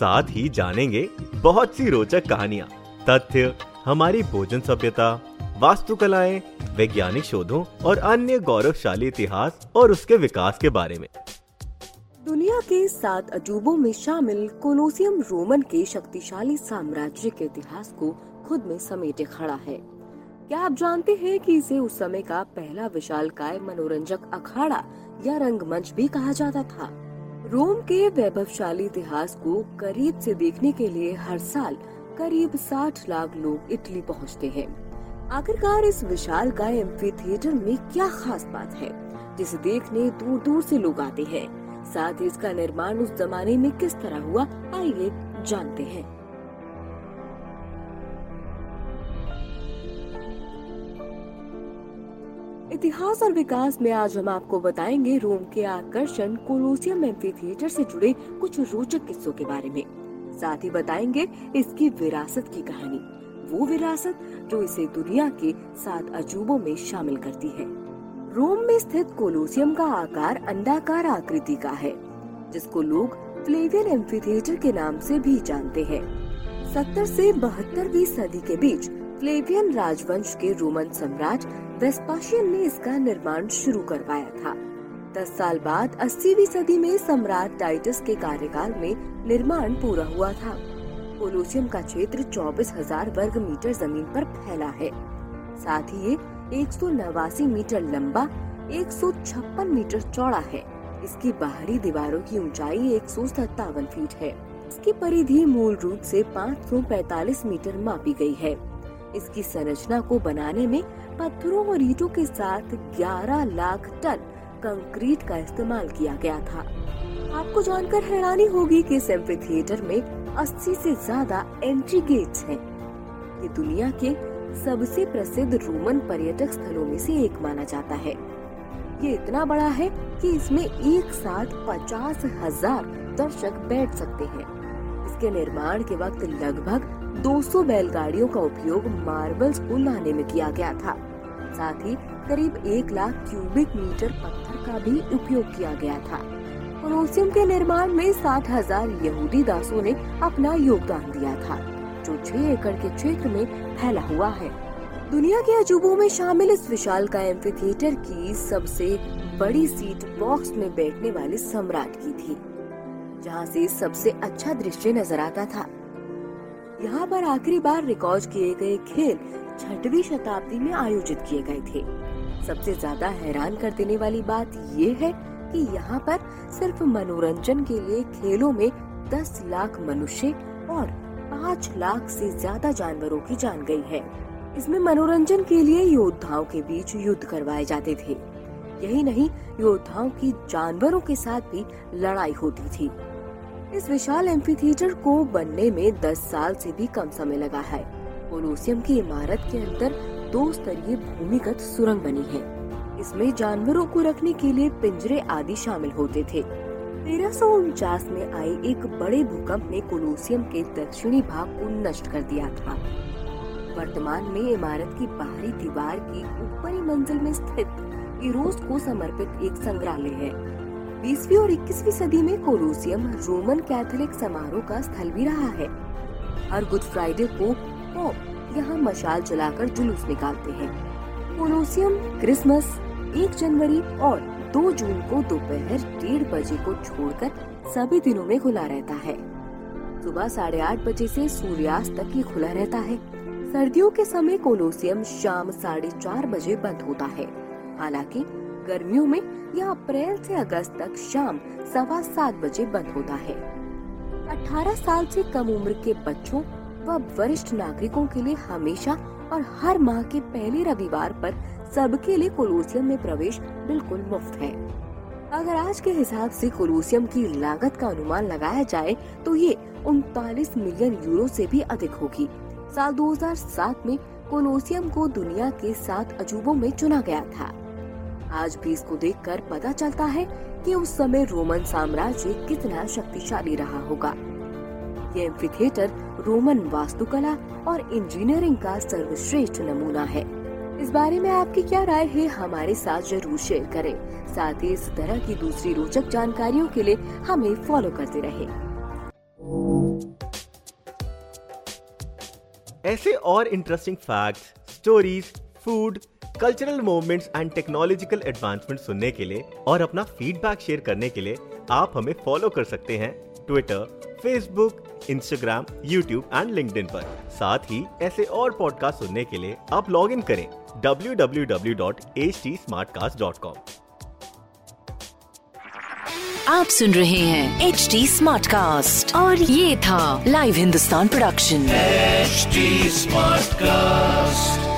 साथ ही जानेंगे बहुत सी रोचक कहानियाँ, तथ्य, हमारी भोजन सभ्यता, वास्तुकलाएँ, वैज्ञानिक शोधों और अन्य गौरवशाली इतिहास और उसके विकास के बारे में। दुनिया के सात अजूबों में शामिल कोलोसियम रोमन के शक्तिशाली साम्राज्य के इतिहास को खुद में समेटे खड़ा है। क्या आप जानते हैं कि इसे उस समय का पहला विशालकाय मनोरंजक अखाड़ा या रंगमंच भी कहा जाता था? रोम के वैभवशाली इतिहास को करीब से देखने के लिए हर साल करीब 60 लाख लोग इटली पहुँचते हैं। आखिरकार इस विशाल का एम्फी थिएटर में क्या खास बात है, जिसे देखने दूर दूर से लोग आते हैं? साथ ही इसका निर्माण उस जमाने में किस तरह हुआ, आइए जानते हैं। इतिहास और विकास में आज हम आपको बताएँगे रोम के आकर्षण कोलोसियम एम्फी थिएटर से जुड़े कुछ रोचक किस्सों के बारे में। साथ ही बताएँगे इसकी विरासत की कहानी। वो विरासत जो इसे दुनिया के सात अजूबों में शामिल करती है। रोम में स्थित कोलोसियम का आकार अंडाकार आकृति का है, जिसको लोग फ्लेवियन एम्फी थिएटर के नाम से भी जानते हैं। सत्तर से बहत्तरवीं सदी के बीच फ्लेवियन राजवंश के रोमन सम्राट वेस्पाशियन ने इसका निर्माण शुरू करवाया था। दस साल बाद 80वीं सदी में सम्राट टाइटस के कार्यकाल में निर्माण पूरा हुआ था। कोलोसियम का क्षेत्र चौबीस हज़ार वर्ग मीटर ज़मीन पर फैला है। साथ ही ये एक सौ नवासी मीटर लंबा, एक सौ छप्पन मीटर चौड़ा है। इसकी बाहरी दीवारों की ऊंचाई एक फीट है। इसकी परिधि मूल रूप से 545 मीटर मापी गई है। इसकी संरचना को बनाने में पत्थरों और ईटों के साथ 11 लाख टन कंक्रीट का इस्तेमाल किया गया था। आपको जानकर हैरानी होगी कि इस थिएटर में 80 से ज़्यादा एंट्री गेट्स हैं। ये दुनिया के सबसे प्रसिद्ध रोमन पर्यटक स्थलों में से एक माना जाता है। ये इतना बड़ा है कि इसमें एक साथ पचास हज़ार दर्शक बैठ सकते हैं। इसके निर्माण के वक्त लगभग 200 बैलगाड़ियों का उपयोग मार्बल्स को लाने में किया गया था। साथ ही करीब एक लाख क्यूबिक मीटर पत्थर का भी उपयोग किया गया था। कोलोसियम के निर्माण में साठ हज़ार यहूदी दासों ने अपना योगदान दिया था, जो छह एकड़ के क्षेत्र में फैला हुआ है। दुनिया के अजूबों में शामिल इस विशाल का एम्फी थिएटर की सबसे बड़ी सीट बॉक्स में बैठने वाले सम्राट की थी, जहाँ से सबसे अच्छा दृश्य नज़र आता था। यहाँ पर आखिरी बार रिकॉर्ड किए गए खेल छठवी शताब्दी में आयोजित किए गए थे। सबसे ज़्यादा हैरान कर देने वाली बात ये है कि यहाँ पर सिर्फ़ मनोरंजन के लिए खेलों में 10 लाख मनुष्य और 5 लाख से ज़्यादा जानवरों की जान गई है। इसमें मनोरंजन के लिए योद्धाओं के बीच युद्ध करवाए जाते थे। यही नहीं, योद्धाओं की जानवरों के साथ भी लड़ाई होती थी। इस विशाल एम्फी थिएटर को बनने में 10 साल से भी कम समय लगा है। कोलोसियम की इमारत के अंदर दो स्तरीय भूमिगत सुरंग बनी है। इसमें जानवरों को रखने के लिए पिंजरे आदि शामिल होते थे। तेरह में आई एक बड़े भूकंप ने कोलोसियम के दक्षिणी भाग को नष्ट कर दिया था। वर्तमान में इमारत की बाहरी दीवार की ऊपरी मंजिल में स्थित इरोस को समर्पित एक संग्रहालय है। बीसवीं और इक्कीसवीं सदी में कोलोसियम रोमन कैथोलिक समारोह का स्थल भी रहा है। हर गुड फ्राइडे को पोप यहाँ मशाल जलाकर जुलूस निकालते हैं। कोलोसियम क्रिसमस, एक जनवरी और दो जून को दोपहर डेढ़ बजे को छोड़कर सभी दिनों में खुला रहता है। सुबह साढ़े आठ बजे से सूर्यास्त तक ही खुला रहता है। सर्दियों के समय कोलोसियम शाम साढ़े चार बजे बंद होता है। हालाँकि गर्मियों में यह अप्रैल से अगस्त तक शाम सवा सात बजे बंद होता है। 18 साल से कम उम्र के बच्चों व वरिष्ठ नागरिकों के लिए हमेशा और हर माह के पहले रविवार पर सबके लिए कोलोसियम में प्रवेश बिल्कुल मुफ़्त है। अगर आज के हिसाब से कोलोसियम की लागत का अनुमान लगाया जाए तो ये उनतालीस मिलियन यूरो से भी अधिक होगी। साल 2007 में कोलोसियम को दुनिया के सात अजूबों में चुना गया था। आज भी इसको देखकर पता चलता है कि उस समय रोमन साम्राज्य कितना शक्तिशाली रहा होगा। ये एम्फीथिएटर रोमन वास्तुकला और इंजीनियरिंग का सर्वश्रेष्ठ नमूना है। इस बारे में आपकी क्या राय है हमारे साथ ज़रूर शेयर करें। साथ ही इस तरह की दूसरी रोचक जानकारियों के लिए हमें फॉलो करते रहें। ऐसे और interesting facts, stories food cultural movements and technological advancement सुनने के लिए और अपना फीडबैक शेयर करने के लिए आप हमें फॉलो कर सकते हैं Twitter Facebook Instagram YouTube and link पर। साथ ही ऐसे और पॉडकास्ट सुनने के लिए आप लॉग इन करें www.htsmartcast.com आप सुन रहे हैं एच डी स्मार्ट कास्ट और ये था live Hindustan production smart cast